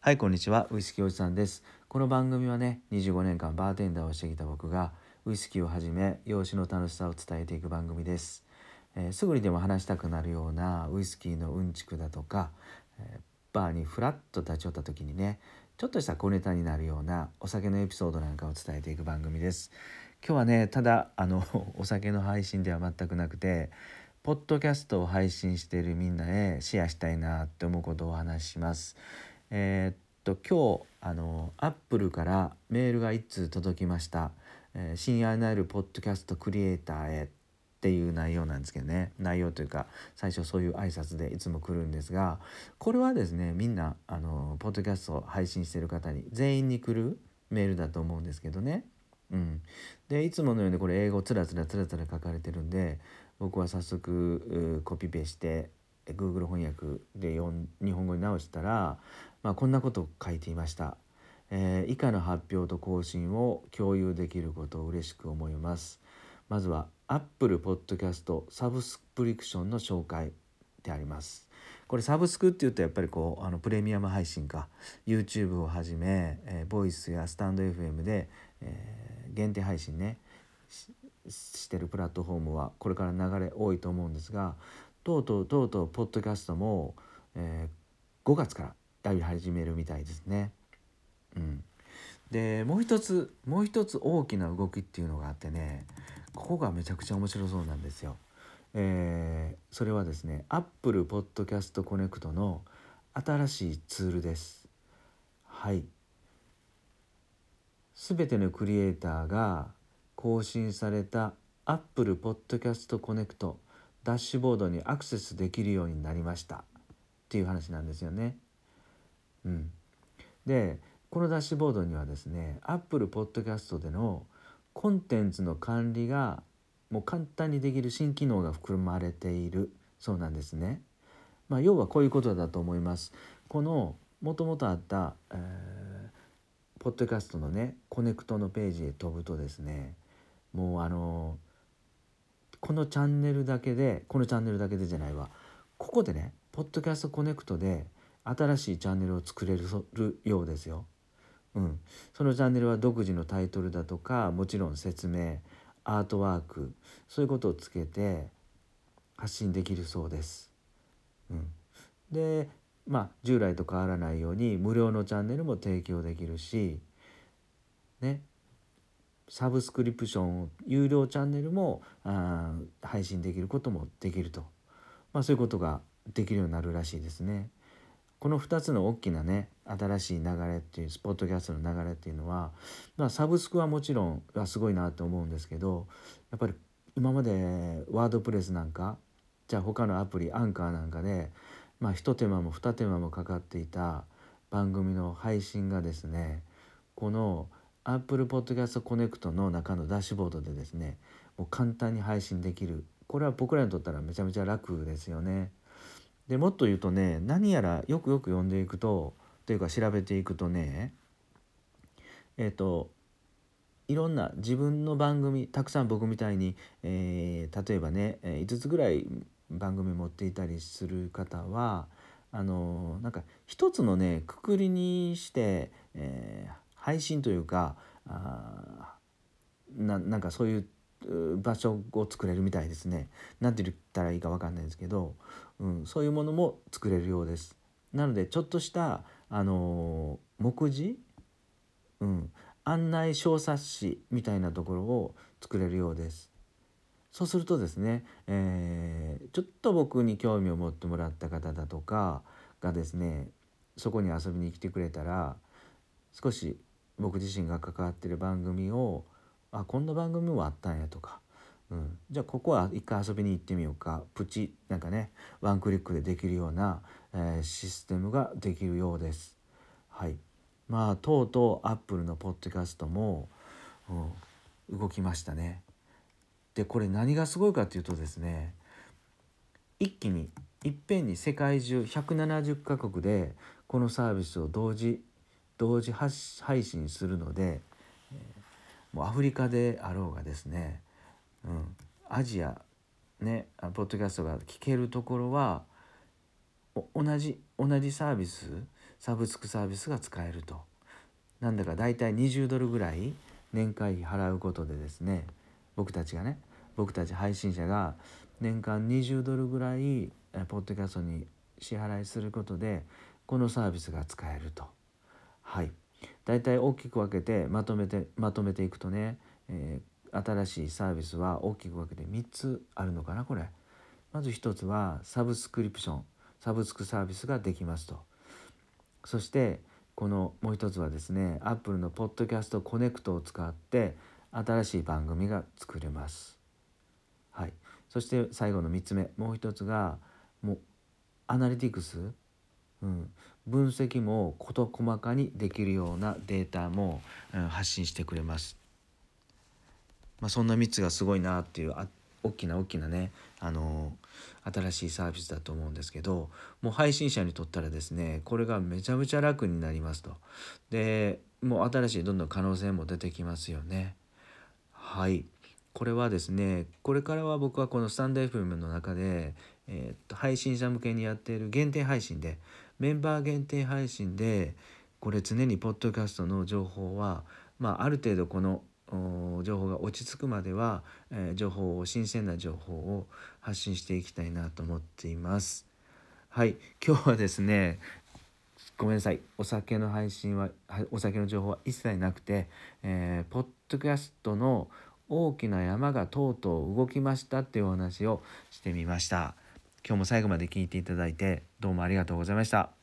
はい、こんにちは。ウイスキーおじさんです。この番組はね、25年間バーテンダーをしてきた僕が、ウイスキーをはじめ、養子の楽しさを伝えていく番組です。えーすぐにでも話したくなるようなウイスキーのうんちくだとか、えーバーにフラッと立ち寄った時にね、ちょっとした小ネタになるようなお酒のエピソードなんかを伝えていく番組です。今日はね、ただ、あの、お酒の配信では全くなくて、ポッドキャストを配信しているみんなへシェアしたいなって思うことをお話しします。えーっと今日あのアップルからメールが1通届きました、えー親愛なるポッドキャストクリエイターへっていう内容なんですけどね。内容というか最初そういう挨拶でいつも来るんですがこれはですねみんなあのポッドキャストを配信してる方に全員に来るメールだと思うんですけどね。うん、でいつものようにこれ英語つらつらつらつら書かれてるんで僕は早速コピペして Google 翻訳で日本語に直したら、まあ、こんなことを書いていました、えー以下の発表と更新を共有できることを嬉しく思います。まずは Apple Podcast サブスクリプションの紹介であります。これサブスクっていうとやっぱりこうあのプレミアム配信か。YouTube をはじめ、えー、ボイスやスタンド FM で、えー限定配信ねししてるプラットフォームはこれから流れ多いと思うんですがとうとうとうとうポッドキャストも、えー5月からやり始めるみたいですね。うん、でもう一つもう一つ大きな動きっていうのがあってねここがめちゃくちゃ面白そうなんですよ。えーそれはですね Apple Podcast Connect の新しいツールです。はい。すべてのクリエイターが更新された Apple Podcast Connect ダッシュボードにアクセスできるようになりましたっていう話なんですよね。うん、でこのダッシュボードにはですね Apple Podcast でのコンテンツの管理がもう簡単にできる新機能が含まれているそうなんですね。まあ、要はこういうことだと思います。このもともとあった、えーポッドキャストのねコネクトのページへ飛ぶとですねもうあのこのチャンネルだけでこのチャンネルだけでじゃないわここでねポッドキャストコネクトで新しいチャンネルを作れるようですよ。うん、そのチャンネルは独自のタイトルだとかもちろん説明アートワークそういうことをつけて発信できるそうです。うん、でまあ従来と変わらないように無料のチャンネルも提供できるしねサブスクリプション有料チャンネルもあ配信できることもできると、まあ、そういうことができるようになるらしいですね。この2つの大きなね新しい流れっていうスポットキャストの流れっていうのは、まあ、サブスクはもちろんあすごいなと思うんですけどやっぱり今までワードプレスなんかじゃあ他のアプリアンカーなんかで、まあ、一手間も二手間もかかっていた番組の配信がですねこの Apple Podcast Connect の中のダッシュボードでですねもう簡単に配信できるこれは僕らにとったらめちゃめちゃ楽ですよね。でもっと言うとね何やらよくよく読んでいくとというか調べていくとねえっ、といろんな自分の番組たくさん僕みたいに、えー例えばね、5つぐらい番組持っていたりする方はあのなんか一つのねくくりにして、えー配信というかあななんかそういう場所を作れるみたいですね。なんて言ったらいいかわかんないですけど、うん、そういうものも作れるようです。なのでちょっとしたあのー目次、うん、案内小冊子みたいなところを作れるようです。そうするとですね、えーちょっと僕に興味を持ってもらった方だとかがですねそこに遊びに来てくれたら少し僕自身が関わってる番組をあこんな番組もあったんやとか、うん、じゃあここは一回遊びに行ってみようかプチなんかねワンクリックでできるような、えーシステムができるようです。はい、まあとうとうアップルのポッドキャストも、うん動きましたね。でこれ何がすごいかっていうとですね一気にいっぺんに世界中170カ国でこのサービスを同時同時配信するので、もうアフリカであろうがですね、うん、アジアねポッドキャストが聞けるところは同じ同じサービスサブスクサービスが使えると。なんだか大体20ドルぐらい年会費払うことでですね僕たちがね僕たち配信者が年間20ドルぐらいポッドキャストに支払いすることでこのサービスが使えると。はい。大体大きく分けてまとめてまとめていくとね、えー、新しいサービスは大きく分けて3つあるのかなこれ。まず1つはサブスクリプションサブスクサービスができますと。そしてこのもう一つはですね Apple のポッドキャストコネクトを使って新しい番組が作れます。はい、そして最後の3つ目もう一つがもうアナリティクス、うん、分析も事細かにできるようなデータも、発信してくれます。まあ、そんな3つがすごいなっていうあ大きな大きなねあの新しいサービスだと思うんですけどもう配信者にとったらですねこれがめちゃめちゃ楽になりますと。でもう新しいどんどん可能性も出てきますよね。はい。これはですねこれからは僕はこのスタンド FM の中で、えー、っと配信者向けにやっている限定配信でメンバー限定配信でこれ常にポッドキャストの情報は、まあ、ある程度この情報が落ち着くまでは、えー、情報を新鮮な情報を発信していきたいなと思っています。はい今日はですねごめんなさいお酒の配信はお酒の情報は一切なくて、えー、ポッドキャストの大きな山がとうとう動きましたっていうお話をしてみました。今日も最後まで聞いていただいてどうもありがとうございました。